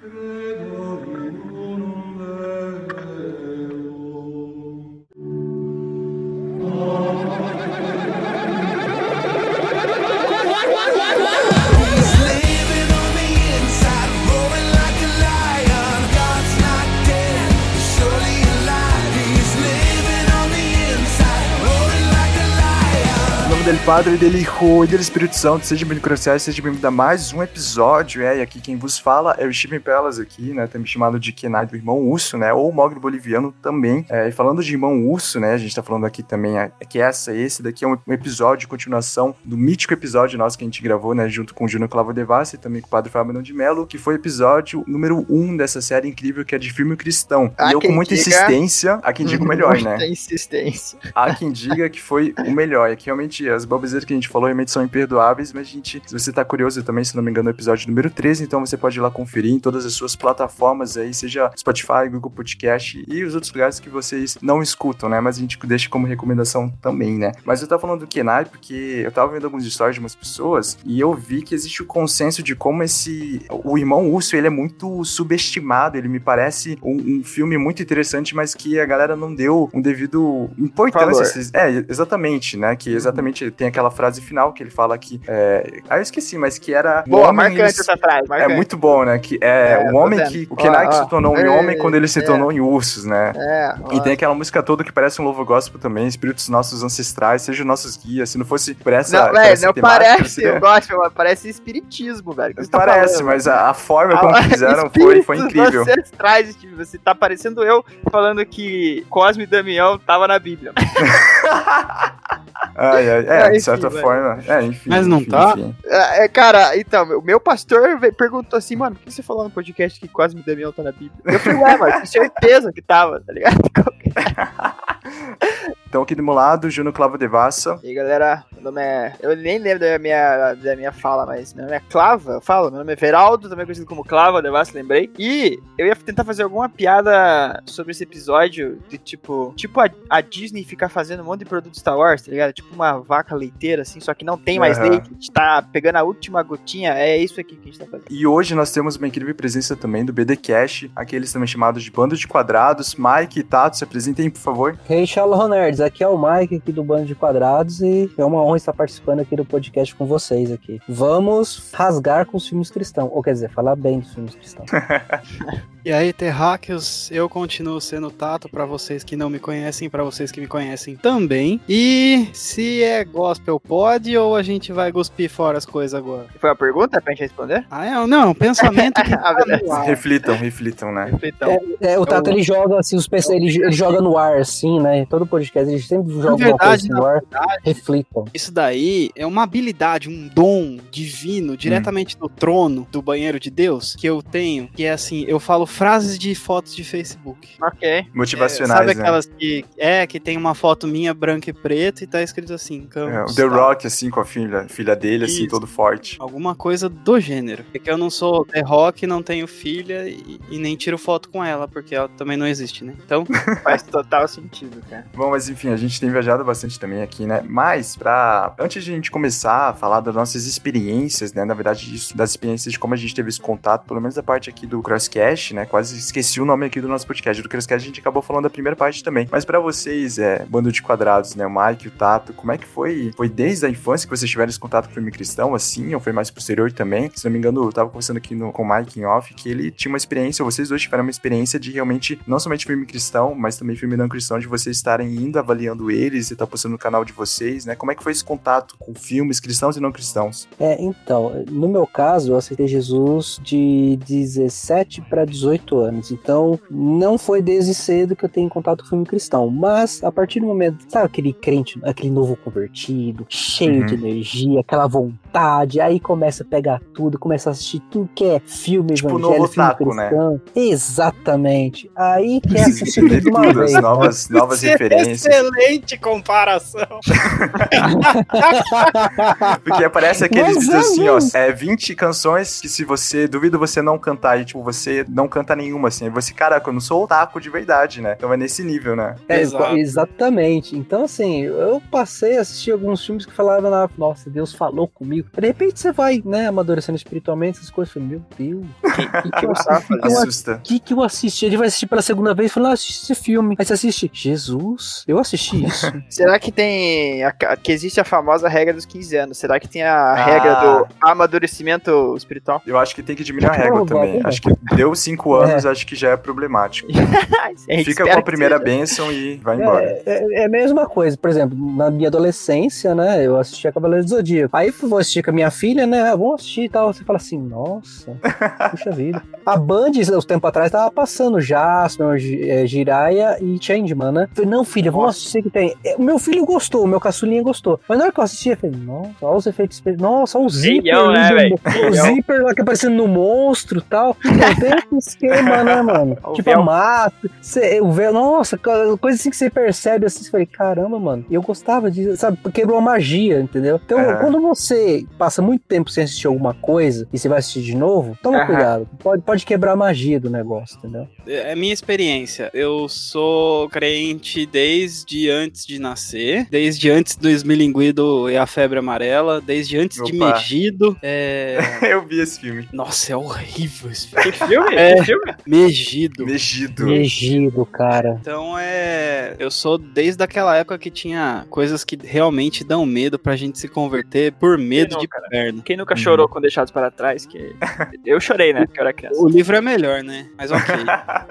Credo Padre, dele Hijo e dele Espírito Santo, seja bem-vindo seja bem-vindo a mais um episódio, é, e aqui quem vos fala é o Steven Pelas aqui, né, também chamado de Kenai do Irmão Urso, né, ou Mogli Boliviano também, é, e falando de Irmão Urso, né, a gente tá falando aqui também, é, que essa, esse daqui é um, episódio de continuação do mítico episódio nosso que a gente gravou, né, junto com o Júnior Clavo Devassi e também com o Padre Fábio de Mello, que foi o episódio número um dessa série incrível que é de filme cristão, Há e eu com muita diga- insistência, há quem diga o melhor, né. Muita insistência. Há quem diga que foi o melhor. É que realmente as bobeiras que a gente falou realmente são imperdoáveis, mas a gente, se você tá curioso também, se não me engano, é o episódio número 13, então você pode ir lá conferir em todas as suas plataformas aí, seja Spotify, Google Podcast e os outros lugares que vocês não escutam, né? Mas a gente deixa como recomendação também, né? Mas eu tava falando do Kenai porque eu tava vendo alguns stories de umas pessoas e eu vi que existe o consenso de como esse. O irmão Urso, ele é muito subestimado, ele me parece um, um filme muito interessante, mas que a galera não deu um devido importância. Esses- É, exatamente, né? Que exatamente tem aquela frase final que ele fala que. É... Ah, eu esqueci, mas que era. Boa, marcante essa frase. É Marcante. muito bom, né? Que é, É, o homem que. O Kenai se tornou um É, homem quando ele se é. tornou em ursos, né? É, E tem aquela música toda que parece um louvor gospel também, espíritos nossos ancestrais, sejam nossos guias. Se não fosse por essa. Não, velho, essa não parece, seria- mas parece espiritismo, velho. Tá Parece, falando? mas a, a forma como Ah, fizeram foi, foi incrível. ancestrais, Steve. Você tá parecendo eu falando que Cosme e Damião tava na Bíblia. Ai, ai, é, de enfim, certa forma. É, enfim. Mas não enfim, tá? enfim. É, é, cara, então, o meu pastor perguntou assim, mano, por que você falou no podcast que Cosme e Damião tá na Bíblia? Eu falei, ué, mas com certeza que tava, tá ligado? Então, aqui do meu lado, Júnior Clavo Devassa. E aí, galera, meu nome é. Eu nem lembro da minha, da minha fala, mas meu nome é Clava, eu falo. Meu nome é Veraldo, também conhecido como Clava, Devassa, lembrei. E eu ia tentar fazer alguma piada sobre esse episódio, de tipo. Tipo a, a Disney ficar fazendo um monte de produto Star Wars, tá ligado? Tipo uma vaca leiteira, assim, só que não tem mais Aham. leite. A gente tá pegando a última gotinha, é isso aqui que a gente tá fazendo. E hoje nós temos uma incrível presença também do BD Cash, aqueles também chamados de Bando de Quadrados. Mike e Tato, se apresentem, por favor. Hey, Shalom Nerds, aqui é o Mike aqui do Bando de Quadrados e é uma honra estar participando aqui do podcast com vocês aqui. Vamos rasgar com os filmes cristãos, ou quer dizer, falar bem dos filmes cristãos. E aí, terráqueos, eu continuo sendo Tato pra vocês que não me conhecem, pra vocês que me conhecem também. E se é gospel, pode ou a gente vai cuspir fora as coisas agora? Foi uma pergunta pra gente responder? Ah, é, não, pensamento que Ah, no ar. Reflitam, reflitam, né? Então, É, o Tato ele joga assim, os PC, ele, ele joga no ar assim, né? Todo podcast ele sempre joga uma verdade, coisa assim no na ar, reflitam. Isso daí é uma habilidade, um dom divino, diretamente do trono do banheiro de Deus, que eu tenho, que é assim, eu falo frases de fotos de Facebook. ok. Motivacionais, Sabe né? aquelas que é que tem uma foto minha branca e preta e tá escrito assim, É, o Campos, The tal. Rock, assim, com a filha, filha dele, assim, Isso. todo forte. Alguma coisa do gênero. É que eu não sou The Rock, não tenho filha e, e nem tiro foto com ela, porque ela também não existe, né? Então, Faz total sentido, cara. Bom, mas enfim, a gente tem viajado bastante também aqui, né? Mas, pra. Antes de a gente começar a falar das nossas experiências, né? Na verdade, isso, das experiências de como a gente teve esse contato, pelo menos da parte aqui do Crosscast, né? Quase esqueci o nome aqui do nosso podcast. Do Crosscast a gente acabou falando da primeira parte também. Mas pra vocês, é, bando de quadrados, né? O Mike, o Tato, como é que foi? Foi desde a infância que vocês tiveram esse contato com o filme cristão, assim? Ou foi mais posterior também? Se não me engano, eu tava conversando aqui no, com o Mike em off, que ele tinha uma experiência, vocês dois tiveram uma experiência de realmente, não somente filme cristão, mas também filme não cristão, de vocês estarem indo avaliando eles e tá postando no canal de vocês, né? Como é que foi esse contato com filmes cristãos e não cristãos? É, então, no meu caso, eu aceitei Jesus de 17 para 18 anos. Então, não foi desde cedo que eu tenho contato com filme cristão. Mas, a partir do momento, sabe aquele crente, aquele novo convertido, cheio Uhum. de energia, aquela vontade, aí começa a pegar tudo, começa a assistir tudo que é filme Tipo evangélico, novo filme taco, né? cristão. Exatamente. Aí quer assistir tudo de uma tudo, vez. as novas, novas referências. Excelente comparação. Porque aparece aqueles vídeos é assim, ó, é 20 canções que se você, duvido você não cantar, e tipo, você não canta nenhuma, assim, aí você, caraca, eu não sou otaku de verdade, né? Então é nesse nível, né? É, Exato. exatamente. Então, assim, eu passei a assistir alguns filmes que falavam, nossa, Deus falou comigo. De repente você vai, né, amadurecendo espiritualmente, essas coisas. Meu Deus, o que, que, eu, que, que, eu, Assusta. que, que eu assisti? Ele vai assistir pela segunda vez e fala, ah, assisti esse filme. Aí você assiste, Jesus, eu assisti isso. Será que tem. a- que existe a famosa regra dos 15 anos? Será que tem a Ah. regra do amadurecimento espiritual? Eu acho que tem que diminuir a régua também. Provavelmente. Acho que deu cinco anos, acho que já é problemático. Gente Fica com a primeira bênção e vai embora. É, é, é a mesma coisa. Por exemplo, na minha adolescência, né? Eu assistia Cavaleiro do Zodíaco. Aí vou assistir com a minha filha, né? ah, Vamos assistir e tal. Você fala assim, nossa, puxa vida. A Band, uns tempos atrás, tava passando Jasper, eh, Jiraiya e Changeman, né? Eu falei, não, filha, vamos Nossa. assistir que tem. É, O meu filho gostou, o meu caçulinha gostou. Mas na hora que eu assisti, eu falei, nossa, olha os efeitos. Nossa, olha o zíper. Feião, né, velho? O zíper lá que aparecendo no monstro e tal. Então, tem esse esquema, né, mano? O tipo, véu. a mata, cê- o véu, nossa, co- coisa assim que você percebe assim, você fala, caramba, mano, eu gostava disso, sabe? Quebrou a magia, entendeu? Então, Aham. quando você passa muito tempo sem assistir alguma coisa e você vai assistir de novo, toma Aham. cuidado. Pode, pode quebrar a magia do negócio, entendeu? É minha experiência. Eu sou crente desde antes de nascer, desde antes do esmilinguido e a febre amarela, desde antes de Opa. Megido. É... Eu vi esse filme. Nossa, é horrível esse filme. Que filme? É. Que filme? Megido. Megido. Megido, cara. Então é. Eu sou desde aquela época que tinha coisas que realmente dão medo pra gente se converter por medo não, de cara? perna. Quem nunca chorou com Deixados para Trás? Que... Eu chorei, né? Que eu era criança. O livro é melhor, né? Mas ok.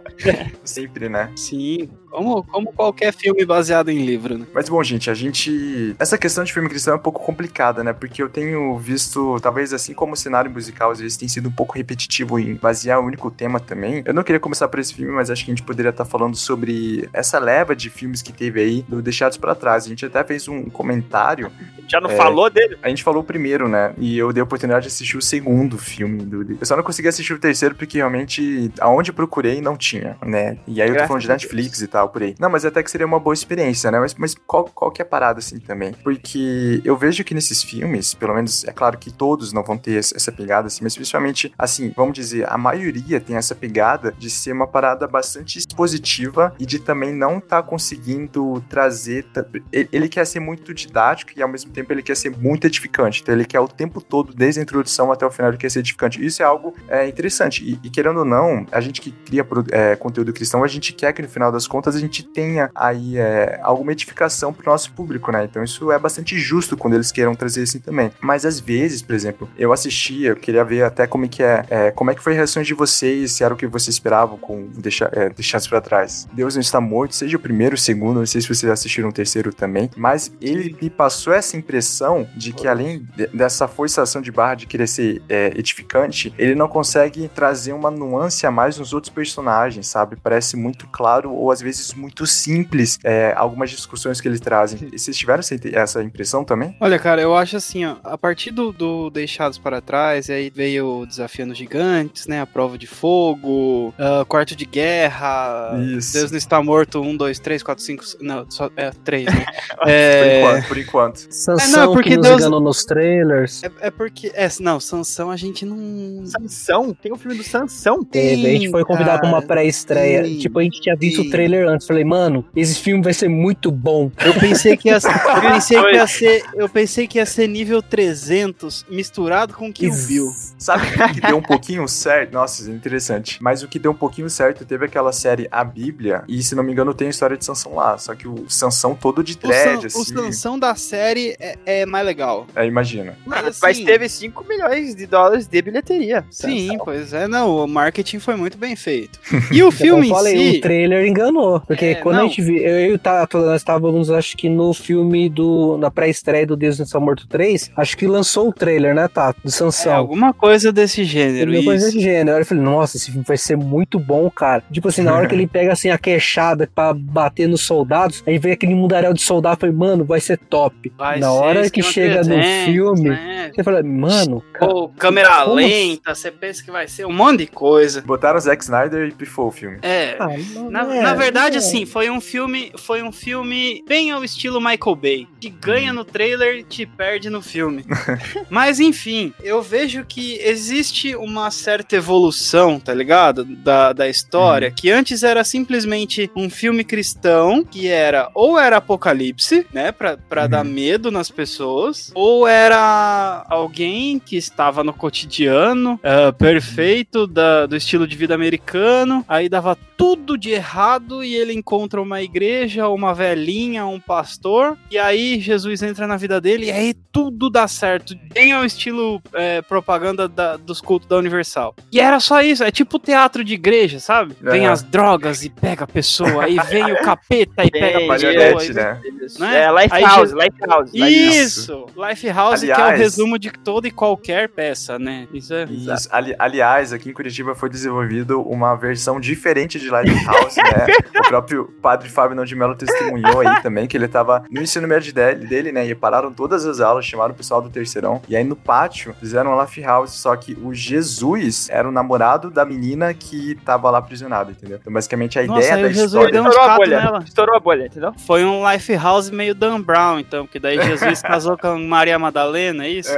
Sempre, né? Sim. Como, como qualquer filme baseado em livro, né? Mas bom, gente, a gente. Essa questão de filme cristão é um pouco complicada, né? Porque eu tenho visto, talvez assim como o cenário musical às vezes tem sido um pouco repetitivo em basear o único tema também. Eu não queria começar por esse filme, mas acho que a gente poderia estar falando sobre essa leva de filmes que teve aí do Deixados pra Trás. A gente até fez um comentário. Já não É. falou dele? A gente falou o primeiro, né? E eu dei a oportunidade de assistir o segundo filme. Do... Eu só não consegui assistir o terceiro porque realmente, aonde procurei, não tinha, né? E aí eu tô falando de. Netflix e tal, por aí. Não, mas até que seria uma boa experiência, né? Mas, mas qual, qual que é a parada, assim, também? Porque eu vejo que nesses filmes, pelo menos, é claro que todos não vão ter essa pegada, assim, mas principalmente, assim, vamos dizer, a maioria tem essa pegada de ser uma parada bastante expositiva e de também não tá conseguindo trazer. Ele quer ser muito didático e ao mesmo tempo ele quer ser muito edificante. Então ele quer o tempo todo, desde a introdução até o final, ele quer ser edificante. Isso é algo é, interessante. E, e querendo ou não, a gente que cria é, conteúdo cristão, a gente quer que no final das contas a gente tenha aí é, alguma edificação pro nosso público, né? Então isso é bastante justo quando eles queiram trazer assim também. Mas às vezes, por exemplo, eu assistia, eu queria ver até como é que é, é, como é que foi a reação de vocês, se era o que vocês esperavam com deixar, é, Deixados pra Trás. Deus não está morto, seja o primeiro, o segundo, não sei se vocês assistiram o terceiro também, mas ele me passou essa impressão de que além de- dessa forçação de barra de querer ser é, edificante, ele não consegue trazer uma nuance a mais nos outros personagens, sabe? Parece muito claro ou às vezes muito simples é, algumas discussões que eles trazem. E Vocês tiveram essa, impressão também? Olha, cara, eu acho assim, ó, a partir do, do Deixados para Trás, e aí veio o Desafiando Gigantes, né, a Prova de Fogo, ah, Quarto de Guerra, Isso. Deus não está morto, um, dois, três, quatro, cinco, não, só, é, três, né? Por é, enquanto, por enquanto. Sansão porque que nos Deus- enganou nos trailers. é, é porque, é, não, Sansão a gente não... Sansão? Tem um filme do Sansão? Teve, a gente foi convidado pra uma pré-estreia. Tipo, a gente tinha visto Sim. o trailer antes. Falei, mano, esse filme vai ser muito bom. Eu pensei que ia, eu pensei que ia ser, eu pensei que ia ser nível 300 misturado com Kill Bill. Sabe o que deu um pouquinho certo? Nossa, interessante. Mas o que deu um pouquinho certo, teve aquela série A Bíblia, e se não me engano tem a história de Sansão lá. Só que o Sansão todo de O, dread, San- o assim. Sansão da série é, é mais legal. É, imagina. Mas, Mas assim, teve 5 milhões de dólares de bilheteria. Sim, pois é, não, o marketing foi muito bem feito. E o filme Como eu em falei, si, o trailer enganou. Porque É, quando a não. gente viu, eu e o Tato, nós estávamos, acho que no filme do. Na pré-estreia do Deus do São Morto 3, acho que lançou o trailer, né, Tato? Do é, Sansão. alguma coisa desse gênero, Alguma coisa desse gênero. Aí Eu falei, nossa, esse filme vai ser muito bom, cara. Tipo assim, na hora que ele pega assim a queixada pra bater nos soldados, aí vem aquele mundaréu de soldado, falei, mano, vai ser top. Vai na ser hora que chega no 300, filme, né? Né? Você fala, mano, ca- Ou câmera como lenta, você pensa que vai ser um monte de coisa. Botaram o Zack Snyder e pifou o filme. É. ah, Na, é, na verdade, é. assim, foi um filme, foi um filme bem ao estilo Michael Bay, que ganha no trailer e te perde no filme. Mas enfim, eu vejo que existe uma certa evolução, tá ligado? Da, da história, que antes era simplesmente um filme cristão, que era ou era apocalipse, né, pra, pra Uhum. dar medo nas pessoas, ou era alguém que estava no cotidiano, ah, perfeito, da- do estilo de vida americano, aí dava tudo de errado e ele encontra uma igreja, uma velhinha, um pastor, e aí Jesus entra na vida dele e aí tudo dá certo, bem ao estilo é, propaganda da- dos cultos da Universal. E era só isso, é tipo teatro de igreja, sabe? Vem Aham. as drogas e pega a pessoa, aí vem o capeta e pega a pessoa. né? Né? É, Life Aí House, je- Life House. Life Isso! Lifehouse, que é o Aliás- resumo de toda e qualquer peça, né? Isso é. Isso. Ali- aliás, aqui em Curitiba foi desenvolvido uma versão diferente de Lighthouse, né? O próprio padre Fábio Não de Mello testemunhou aí também que ele tava no ensino médio dele, dele, né? E pararam todas as aulas, chamaram o pessoal do terceirão. E aí no pátio fizeram uma Lifehouse, só que o Jesus era o namorado da menina que tava lá aprisionado, entendeu? Então, basicamente, a Nossa, ideia da o Jesus história. deu Estourou a bolha. nela. Estourou a bolha, entendeu? Foi um Lifehouse meio Dan Brown, então, que daí Jesus casou com Maria Madalena, é isso?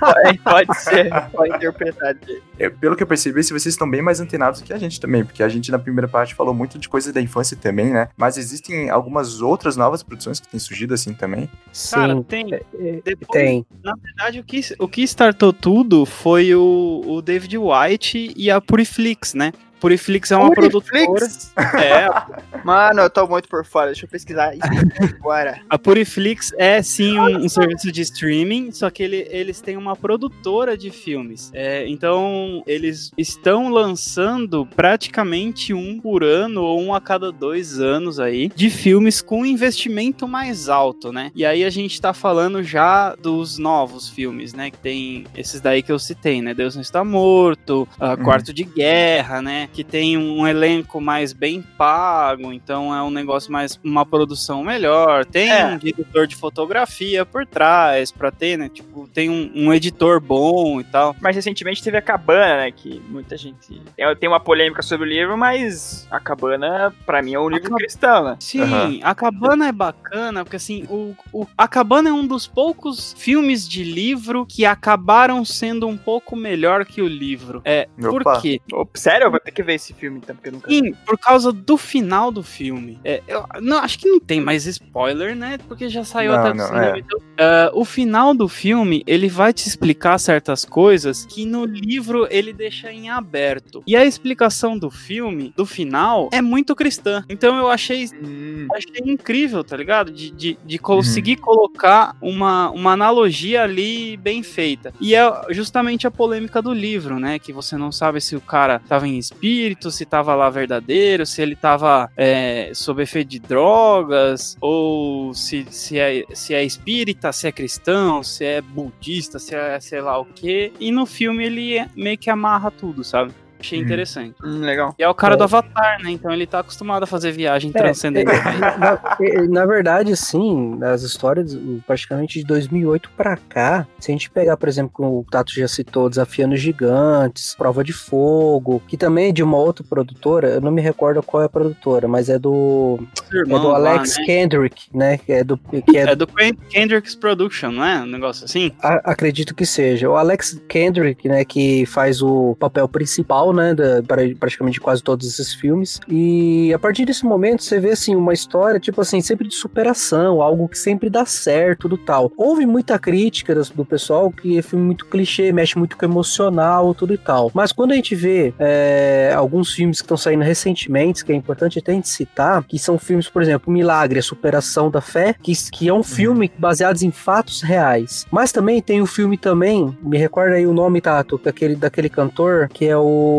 Pode, pode ser, pode interpretar. É, pelo que eu percebi, se vocês estão bem mais antenados que a gente também, porque a gente na primeira parte falou muito de coisas da infância também, né? Mas existem algumas outras novas produções que têm surgido assim também. Cara, Sim, tem. é, Depois, tem. Na verdade, o que, o que startou tudo foi o, o David White e a Puriflix, né? Puriflix é uma produtora. Netflix? É, Mano, eu tô muito por fora. Deixa eu pesquisar isso agora. a Puriflix é sim um, um serviço de streaming, só que ele- eles têm uma produtora de filmes. É, então, eles estão lançando praticamente um por ano ou um a cada dois anos aí de filmes com investimento mais alto, né? E aí a gente tá falando já dos novos filmes, né? Que tem esses daí que eu citei, né? Deus não está morto, Uhum. Quarto de Guerra, né? Que tem um elenco mais bem pago, então é um negócio mais uma produção melhor. Tem É. um diretor de fotografia por trás pra ter, né? Tipo, tem um, um editor bom e tal. Mas recentemente teve a Cabana, né? Que muita gente. Tem tem uma polêmica sobre o livro, mas a Cabana, pra mim, é um livro Cab- cristão, né? Sim, Aham. a Cabana é bacana, porque assim, o, o- a Cabana é um dos poucos filmes de livro que acabaram sendo um pouco melhor que o livro. É, por Opa. quê? Opa, sério? Eu vou ter que ver esse filme então, porque eu nunca. Sim, por causa do final do filme. É, eu não, acho que não tem mais spoiler, né? Porque já saiu Não, até do não, cinema. é. Então, ah, o final do filme, ele vai te explicar certas coisas que no livro ele deixa em aberto. E a explicação do filme, do final, é muito cristã. Então eu achei Hum, achei incrível, tá ligado? De, de, de conseguir colocar uma, uma analogia ali bem feita. E é justamente a polêmica do livro, né? Que você não sabe se o cara tava em espírito, se tava lá verdadeiro, se ele tava é, sob efeito de drogas, ou se, se, é, se é espírita, se é cristão, se é budista, se é sei lá o quê. E no filme ele meio que amarra tudo, sabe? Achei Uhum. interessante. hum, legal. E é o cara É. do Avatar, né? Então ele tá acostumado a fazer viagem É, transcendental. Na, na- na verdade, sim, as histórias praticamente de 2008 pra cá, se a gente pegar, por exemplo, como o Tato já citou, Desafiando Gigantes, Prova de Fogo, que também é de uma outra produtora, eu não me recordo qual é a produtora, mas é do, é Irmão do lá, Alex né? Kendrick, né? É do que é, É do Ken- Kendrick's Production, não é? Um negócio assim? a- acredito que seja. O Alex Kendrick, né, que faz o papel principal, né, da, pra- praticamente quase todos esses filmes. E a partir desse momento você vê assim uma história tipo assim sempre de superação, algo que sempre dá certo, tudo tal. Houve muita crítica do pessoal que é filme muito clichê, mexe muito com o emocional, tudo e tal. Mas quando a gente vê é, alguns filmes que estão saindo recentemente, que é importante até a gente citar, que são filmes, por exemplo, Milagre, a superação da fé, que, que é um filme baseado em fatos reais. Mas também tem o filme também, me recorda aí o nome, Tato, daquele, daquele cantor, que é o...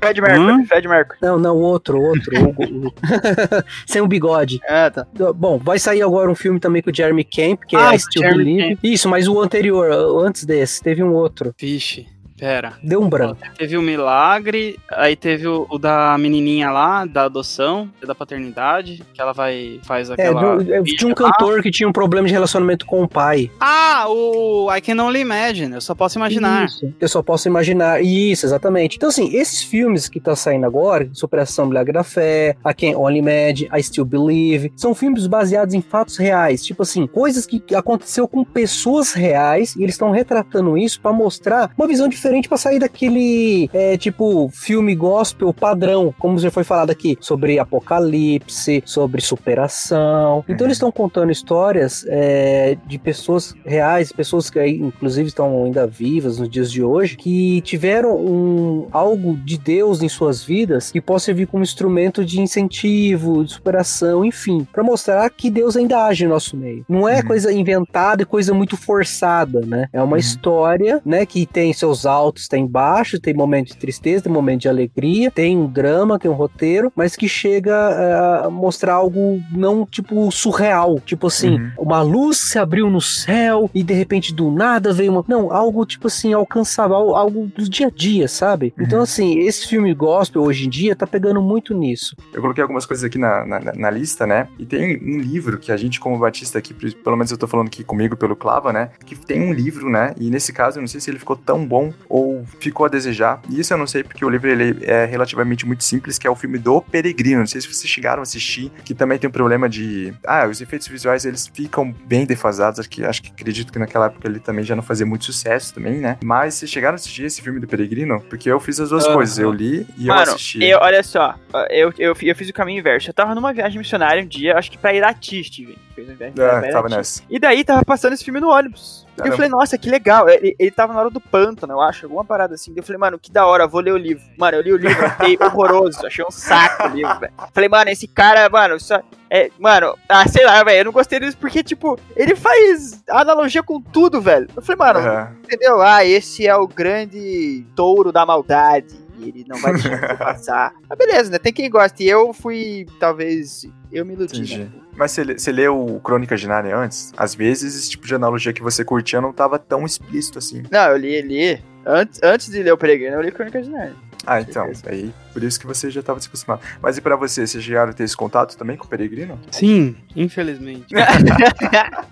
Fred Mercury, Hum? Fred Mercury. Não, não, o outro, o outro. o- o- Sem o bigode. Ah, tá. Bom, vai sair agora um filme também com o Jeremy Camp, que Ah, é o I Still Jeremy Believe. Isso, mas o anterior, antes desse, teve um outro. Vixe. Pera. Deu um branco. Teve o milagre, aí teve o, o da menininha lá, da adoção, da paternidade, que ela vai, faz É, aquela... de um- é, tinha um cantor que tinha um problema de relacionamento com o pai. Ah, o I Can Only Imagine, eu só posso imaginar. Isso. Eu só posso imaginar. Isso, exatamente. Então, assim, esses filmes que tá saindo agora, Superação Milagre da Fé, A Can Only Imagine, I Still Believe, são filmes baseados em fatos reais. Tipo assim, coisas que aconteceu com pessoas reais e eles estão retratando isso pra mostrar uma visão diferente pra sair daquele, é, tipo, filme gospel padrão, como já foi falado aqui, sobre apocalipse, sobre superação. Então, eles estão contando histórias é, de pessoas reais, pessoas que inclusive estão ainda vivas nos dias de hoje, que tiveram um, algo de Deus em suas vidas que possa servir como instrumento de incentivo, de superação, enfim, para mostrar que Deus ainda age no nosso meio. Não é Uhum. coisa inventada e coisa muito forçada, né? É uma Uhum. história, né, que tem seus altos, tem baixos, tem momento de tristeza, tem momento de alegria, tem um drama, tem um roteiro, mas que chega eh, a mostrar algo não tipo surreal, tipo assim, Uhum. uma luz se abriu no céu e de repente do nada veio uma. Não, algo tipo assim, alcançável, al- algo do dia a dia, sabe? Uhum. Então, assim, esse filme gospel hoje em dia tá pegando muito nisso. Eu coloquei algumas coisas aqui na, na, na lista, né? E tem um livro que a gente, como Batista aqui, pelo menos eu tô falando aqui comigo pelo Clava, né? Que tem um livro, né? E nesse caso, eu não sei se ele ficou tão bom ou ficou a desejar. E isso eu não sei, porque o livro ele é relativamente muito simples, que é o filme do Peregrino. Não sei se vocês chegaram a assistir, que também tem um problema de. Ah, os efeitos visuais eles ficam bem defasados. Acho que, acho que acredito que naquela época ele também já não fazia muito sucesso também, né? Mas vocês chegaram a assistir esse filme do Peregrino? Porque eu fiz as duas Aham. coisas. Eu li e eu Mano, assisti. eu, olha só, eu, eu, eu fiz o caminho inverso. Eu tava numa viagem missionária um dia, acho que pra Irati, Steven. Fez uma viagem É, tava nessa. E daí tava passando esse filme no ônibus. E eu Caramba. falei, nossa, que legal. Ele, ele tava na hora do pântano, eu acho, alguma parada assim. Eu falei, mano, que da hora, vou ler o livro. Mano, eu li o livro, achei horroroso, achei um saco o livro, velho. Falei, mano, esse cara, mano, só. É, mano, ah, sei lá, velho, eu não gostei disso porque, tipo, ele faz analogia com tudo, velho. Eu falei, mano, Aham. entendeu? Ah, esse é o grande touro da maldade. E ele não vai deixar passar. Mas beleza, né? Tem quem gosta. E eu fui, talvez, eu me iludi, né? Mas você, leu Crônicas de Narnia antes? Às vezes esse tipo de analogia que você curtia não tava tão explícito assim. Não, eu li, li. Antes, antes de ler o Peregrino, eu li Crônicas de Narnia. Ah, então. Aí, por isso que você já tava desacostumado. Mas e pra você? Vocês chegaram a ter esse contato também com o Peregrino? Sim, infelizmente.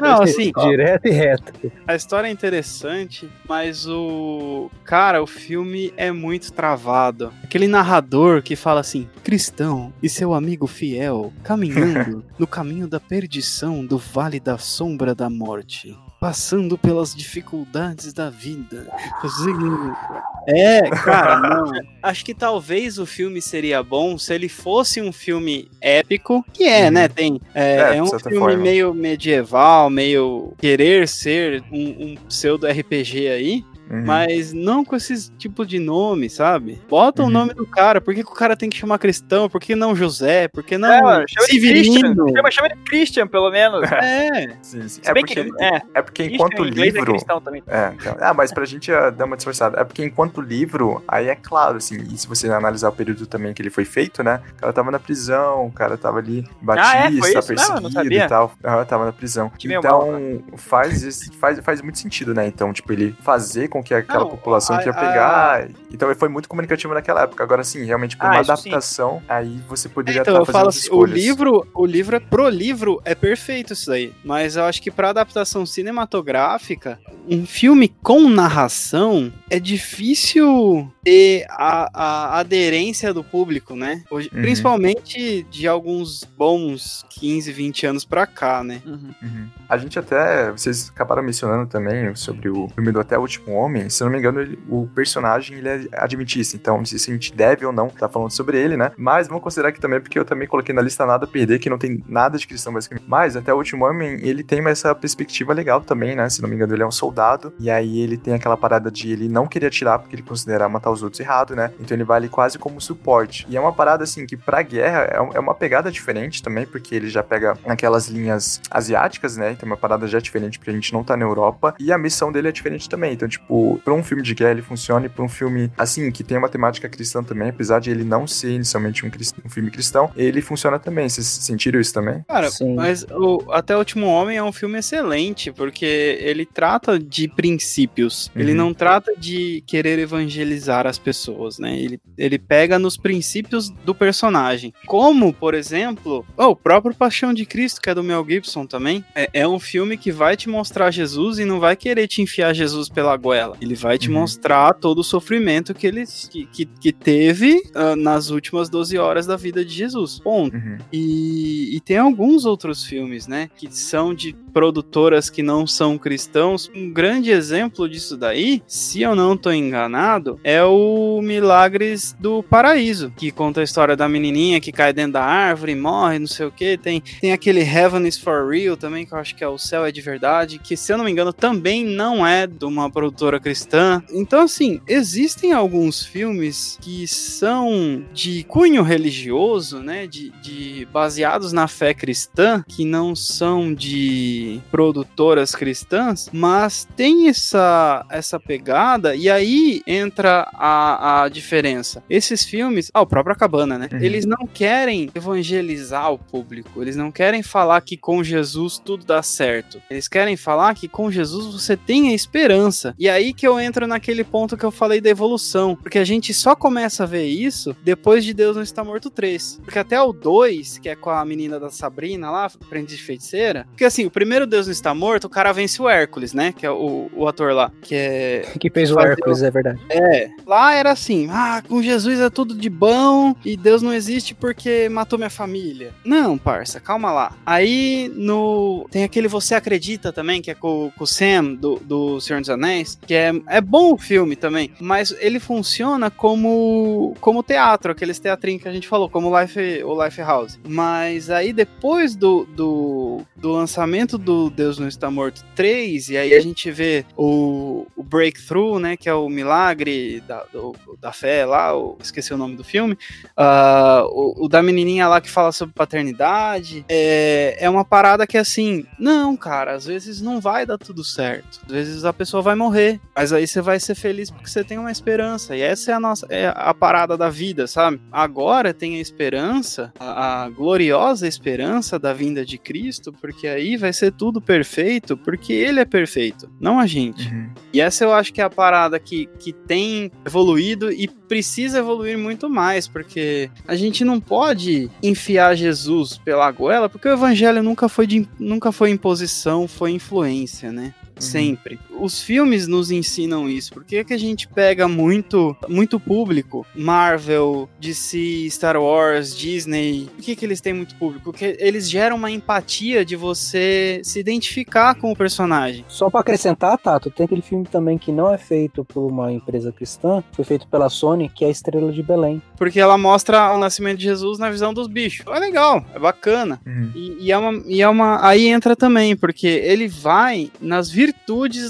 Não, assim, Direto e reto. a história é interessante, mas o. Cara, o filme é muito travado. Aquele narrador que fala assim: cristão e seu amigo fiel caminhando no caminho da perdição do vale da sombra da morte. Passando pelas dificuldades da vida. É, cara, não. Acho que talvez o filme seria bom se ele fosse um filme épico, que é, Uhum. né? Tem. É, É, é um filme forma. meio medieval, meio querer ser um, um pseudo RPG aí, Uhum. mas não com esses tipo de nome, sabe? Bota Uhum. o nome do cara. Por que, que o cara tem que chamar cristão? Por que não José? Por que não É, mano, chama de Christian. Severino? Chama, chama de Christian, pelo menos. É, Sim, sim. Se É bem porque, que. É, é porque Christian enquanto é livro. cristão também. É, então, ah, mas pra gente ah, dar uma disfarçada. É porque enquanto livro, aí é claro, assim, e se você analisar o período também que ele foi feito, né? O cara tava na prisão, o cara tava ali batista, Ah, é? Foi isso? Não, eu não perseguido sabia. e tal. Aham, tava na prisão. Que então, mal, faz, esse- faz, faz muito sentido, né? Então, tipo, ele fazer com que aquela Não, população a- que ia a- pegar. Então, ele foi muito comunicativo naquela época. Agora, sim, realmente, pra Ah, uma isso sim. adaptação, aí você poderia Então, estar eu fazendo falo as assim, o escolhas. livro, o livro é pro livro é perfeito isso daí, mas eu acho que pra adaptação cinematográfica, um filme com narração é difícil ter a, a aderência do público, né? Hoje- Uhum. Principalmente de alguns bons 15, 20 anos pra cá, né? Uhum. Uhum. A gente até, vocês acabaram mencionando também sobre o filme do Até o Último Homem, se não me engano, ele- o personagem ele é adventista, então não sei se a gente deve ou não estar falando sobre ele, né? Mas vamos considerar aqui também, porque eu também coloquei na lista nada a perder, que não tem nada de cristão basicamente. Mas Até o Último Homem, ele tem essa perspectiva legal também, né? Se não me engano, ele é um soldado, e aí ele tem aquela parada de ele não querer atirar, porque ele considera matar os outros errado, né? Então ele vai ali quase como suporte. E é uma parada assim que pra guerra é é uma pegada diferente também, porque ele já pega aquelas linhas asiáticas, né? Então é uma parada já diferente, porque a gente não tá na Europa. E a missão dele é diferente também. Então, tipo, o, pra um filme de guerra ele funciona e pra um filme, assim, que tem uma temática cristã também, apesar de ele não ser inicialmente um, crist- um filme cristão, ele funciona também. Vocês sentiram isso também? Cara, Sim. mas o Até o Último Homem é um filme excelente, porque ele trata de princípios. Ele Uhum. não trata de querer evangelizar as pessoas, né? Ele, ele pega nos princípios do personagem. Como, por exemplo, oh, o próprio Paixão de Cristo, que é do Mel Gibson também. É, é um filme que vai te mostrar Jesus e não vai querer te enfiar Jesus pela goela. Ele vai te Uhum. mostrar todo o sofrimento que ele que, que, que teve ah, nas últimas 12 horas da vida de Jesus. Ponto. Uhum. E, e tem alguns outros filmes, né? Que são de produtoras que não são cristãos. Um grande exemplo disso daí, se eu não tô enganado, é o Milagres do Paraíso, que conta a história da menininha que cai dentro da árvore, morre, não sei o que. Tem, tem aquele Heaven is for Real também, que eu acho que é o Céu é de Verdade, que se eu não me engano também não é de uma produtora cristã. Então, assim, existem alguns filmes que são de cunho religioso, né? De, de baseados na fé cristã, que não são de produtoras cristãs, mas tem essa, essa pegada, e aí entra a, a diferença. Esses filmes, ah, o próprio Cabana, né? Uhum. Eles não querem evangelizar o público, eles não querem falar que com Jesus tudo dá certo. Eles querem falar que com Jesus você tem a esperança. E aí que eu entro naquele ponto que eu falei da evolução, porque a gente só começa a ver isso depois de Deus não está morto 3. Porque até o 2, que é com a menina da Sabrina lá, aprendiz de feiticeira, porque assim, o primeiro Deus não está morto, o cara vence o Hércules, né? Que é o, o ator lá, que é Que fez o Hércules, é verdade. é, lá era assim, ah, com Jesus é tudo de bom e Deus não existe porque matou minha família. Não, parça, calma lá. Aí no tem aquele Você Acredita também, que é com, com o Sam do, do Senhor dos Anéis, que é, é bom o filme também, mas ele funciona como como teatro, aqueles teatrinhos que a gente falou, como Life, o Life House. Mas aí depois do, do, do lançamento do Deus Não Está Morto 3, e aí a gente vê o, o Breakthrough, né, que é o milagre da, do- da fé lá, o- esqueci o nome do filme, ah, o, o da menininha lá que fala sobre paternidade, é, é uma parada que assim, não, cara, às vezes não vai dar tudo certo, às vezes a pessoa vai morrer, mas aí você vai ser feliz porque você tem uma esperança, e essa é a nossa, é a parada da vida, sabe? Agora tem a esperança, a, a gloriosa esperança da vinda de Cristo, porque aí vai ser tudo perfeito, porque ele é perfeito, não a gente. Uhum. E essa eu acho que é a parada que, que tem evoluído e precisa evoluir muito mais, porque a gente não pode enfiar Jesus pela goela, porque o evangelho nunca foi, de, nunca foi imposição, foi influência, né? Sempre. Os filmes nos ensinam isso. Por que, que a gente pega muito muito público? Marvel, DC, Star Wars, Disney. Por que, que eles têm muito público? Porque eles geram uma empatia de você se identificar com o personagem. Só pra acrescentar, Tato, tem aquele filme também que não é feito por uma empresa cristã, foi feito pela Sony, que é a Estrela de Belém. Porque ela mostra o nascimento de Jesus na visão dos bichos. É legal, é bacana. Uhum. E, e é uma, e é uma. Aí entra também, porque ele vai nas virtudes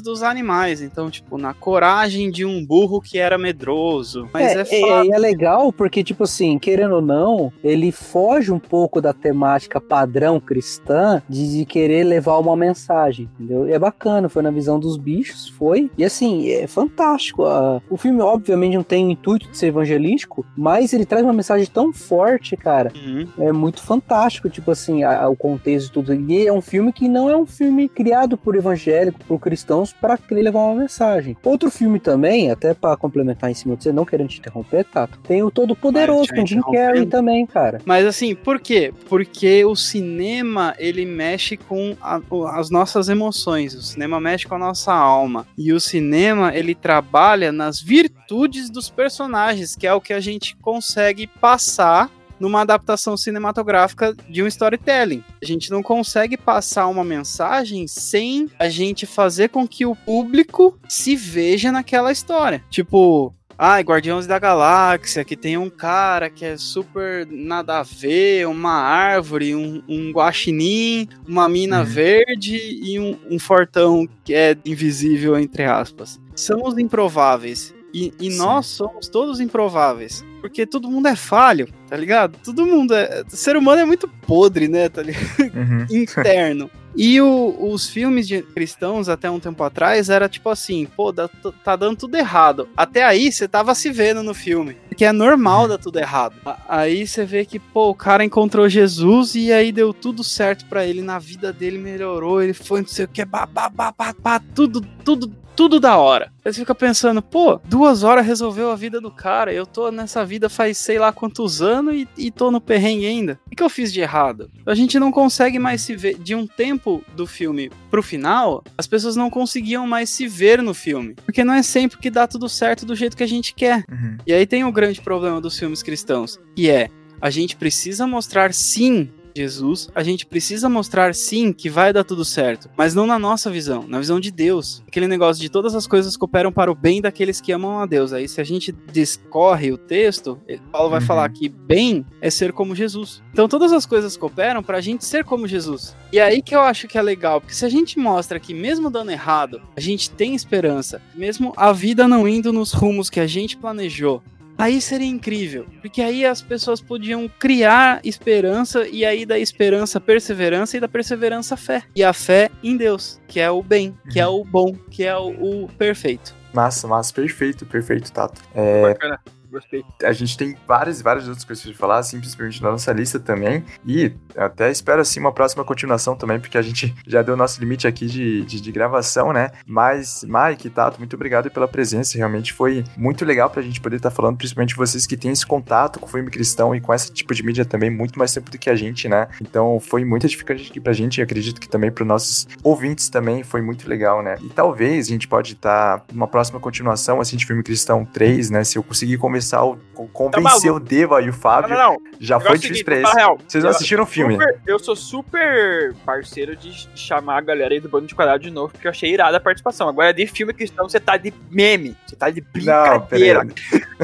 dos animais. Então, tipo, na coragem de um burro que era medroso. Mas é, é, e é legal porque, tipo assim, querendo ou não, ele foge um pouco da temática padrão cristã de, de querer levar uma mensagem, entendeu? E é bacana, foi na visão dos bichos, foi. E assim, é fantástico. ah, o filme, obviamente, não tem o intuito de ser evangelístico, mas ele traz uma mensagem tão forte, cara. Uhum. É muito fantástico, tipo assim, a- a- o contexto e tudo. E é um filme que não é um filme criado por evangélico, por cristãos, para levar uma mensagem. Outro filme também, até para complementar em cima de você, não querendo te interromper, Tato, tem o Todo Poderoso com Jim Carrey interrompendo. também, cara. Mas assim, por quê? Porque o cinema, ele mexe com a- as nossas emoções, o cinema mexe com a nossa alma. E o cinema, ele trabalha nas virtudes dos personagens, que é o que a gente consegue passar numa adaptação cinematográfica de um storytelling. A gente não consegue passar uma mensagem sem a gente fazer com que o público se veja naquela história. Tipo, Ai, Guardiões da Galáxia, que tem um cara que é super nada a ver, uma árvore, um, um guaxinim, uma mina Uhum. verde e um, um fortão que é invisível, entre aspas. São os improváveis. E, e nós somos todos improváveis. Porque todo mundo é falho. Tá ligado? Todo mundo é. O ser humano é muito podre, né? Tá? Uhum. Interno. E o- os filmes de cristãos, até um tempo atrás, era tipo assim, pô, dá- tá dando tudo errado. Até aí, você tava se vendo no filme. Porque é normal dar tudo errado. Aí você vê que, pô, o cara encontrou Jesus e aí deu tudo certo pra ele. Na vida dele melhorou, ele foi não sei o que, babá, babá, babá, tudo, tudo, tudo da hora. Aí você fica pensando, pô, duas horas resolveu a vida do cara. Eu tô nessa vida faz sei lá quantos anos e, e tô no perrengue ainda. O que eu fiz de errado? A gente não consegue mais se ver. De um tempo do filme pro final, as pessoas não conseguiam mais se ver no filme. Porque não é sempre que dá tudo certo do jeito que a gente quer. Uhum. E aí tem o grande problema dos filmes cristãos, que é a gente precisa mostrar sim Jesus, a gente precisa mostrar sim que vai dar tudo certo, mas não na nossa visão, na visão de Deus. Aquele negócio de todas as coisas cooperam para o bem daqueles que amam a Deus. Aí se a gente discorre o texto, Paulo vai Uhum. falar que bem é ser como Jesus. Então todas as coisas cooperam para a gente ser como Jesus. E é aí que eu acho que é legal, porque se a gente mostra que mesmo dando errado, a gente tem esperança, mesmo a vida não indo nos rumos que a gente planejou, Aí seria incrível, porque aí as pessoas podiam criar esperança e aí da esperança perseverança e da perseverança fé. E a fé em Deus, que é o bem, que é o bom, que é o, o perfeito. Massa, massa, perfeito, perfeito, Tato. É, Bacana. Gostei. a gente tem várias, várias outras coisas pra falar, principalmente na nossa lista também. E até espero, assim, uma próxima continuação também, porque a gente já deu o nosso limite aqui de, de, de gravação, né? Mas, Mike, Tato, muito obrigado pela presença. Realmente foi muito legal pra gente poder estar falando, principalmente vocês que têm esse contato com o filme cristão e com esse tipo de mídia também, muito mais tempo do que a gente, né? Então foi muito edificante aqui pra gente e acredito que também para nossos ouvintes também foi muito legal, né? E talvez a gente pode estar numa próxima continuação, assim, de filme cristão 3, né? Se eu conseguir começar o convencer o Deva e o Não, Fábio, não, não. já Negócio foi é o difícil seguinte, pra eles. Vocês não assistiram o filme? Super- eu sou super parceiro de chamar a galera aí do Bando de Quadrado de novo, porque eu achei irada a participação. Agora, de filme cristão, você tá de meme. Você tá de Não, brincadeira.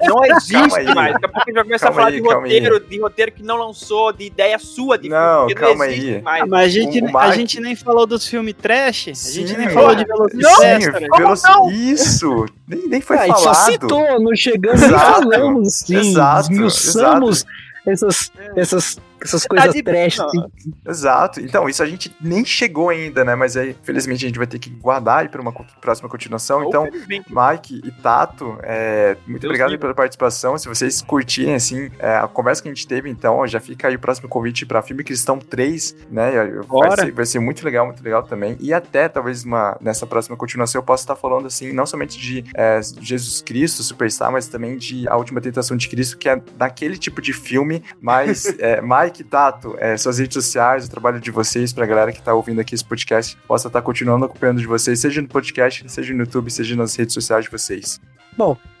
Não, Calma existe aí. mais. Daqui a pouco a gente vai começar Calma a falar aí, de roteiro, de roteiro que não lançou, de ideia sua de Não, filme, calma não existe aí. mais. Ah, mas a gente, a gente nem falou dos filmes trash, a gente Sim, nem falou de Sim, Velocipastor. Veloci- não? Isso! Nem, nem foi Ah, falado. só citou, não chegamos Exato, nem falamos, exato, esmiuçamos essas, essas, essas Tá coisas de- trash. assim. Exato. Então, isso a gente nem chegou ainda, né? Mas aí, felizmente, a gente vai ter que guardar aí para uma próxima continuação. Então. Mike e Tato, é, muito Deus obrigado pela participação. Se vocês curtirem, assim, é, a conversa que a gente teve, então, já fica aí o próximo convite para Filme Cristão 3, né? Vai ser, vai ser muito legal, muito legal também. E até, talvez, uma, nessa próxima continuação, eu possa estar falando, assim, não somente de é, Jesus Cristo, Superstar, mas também de A Última Tentação de Cristo, que é daquele tipo de filme. Mas, é, Mike Tato, é, suas redes sociais, o trabalho de vocês, pra galera que tá ouvindo aqui esse podcast, possa estar continuando acompanhando de vocês, seja no podcast, seja no YouTube, seja nas redes sociais de vocês.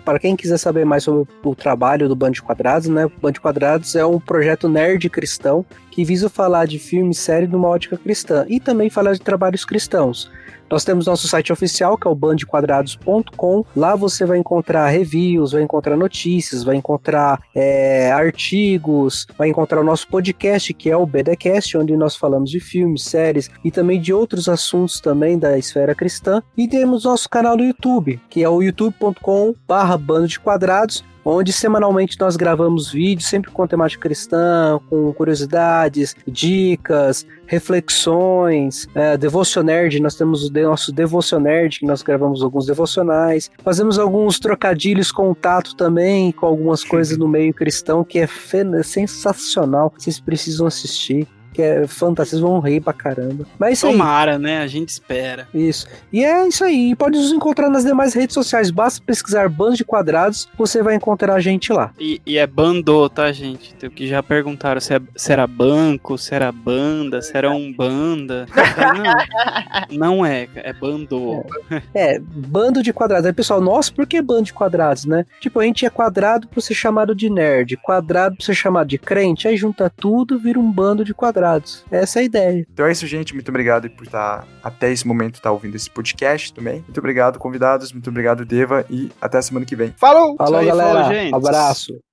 Para quem quiser saber mais sobre o trabalho do Band Quadrados, né? O Band Quadrados é um projeto nerd cristão que visa falar de filme e série numa ótica cristã e também falar de trabalhos cristãos. Nós temos nosso site oficial, que é o bandequadrados.com. Lá você vai encontrar reviews, vai encontrar notícias, vai encontrar é, artigos, vai encontrar o nosso podcast, que é o BDcast, onde nós falamos de filmes, séries e também de outros assuntos também da esfera cristã. E temos nosso canal no YouTube, que é o youtube.com barra bando de quadrados, onde semanalmente nós gravamos vídeos, sempre com temática cristã, com curiosidades, dicas, reflexões, é, Devocionerd, nós temos o nosso Devocionerd, que nós gravamos alguns devocionais, fazemos alguns trocadilhos com o Tato também, com algumas coisas no meio cristão, que é sensacional, vocês precisam assistir. Que é fantástico, vão rir pra caramba. Mas é isso aí. Tomara, né? A gente espera. Isso. E é isso aí. E pode nos encontrar nas demais redes sociais. Basta pesquisar Bandos de Quadrados, você vai encontrar a gente lá. E, e é bando, tá, gente? Tem que já perguntaram se, é- se era banco, se era banda, se era um banda. Não, não é, é bando. É, bando de quadrados. Aí, pessoal, nossa, por que bando de quadrados, né? Tipo, a gente é quadrado pra ser chamado de nerd, quadrado pra ser chamado de crente, aí junta tudo, vira um bando de quadrados. Essa é a ideia. Então é isso, gente. Muito obrigado por estar até esse momento estar ouvindo esse podcast também. Muito obrigado, convidados. Muito obrigado, Deva. E até a semana que vem. Falou! Falou, aí, galera. falou, gente. Abraço.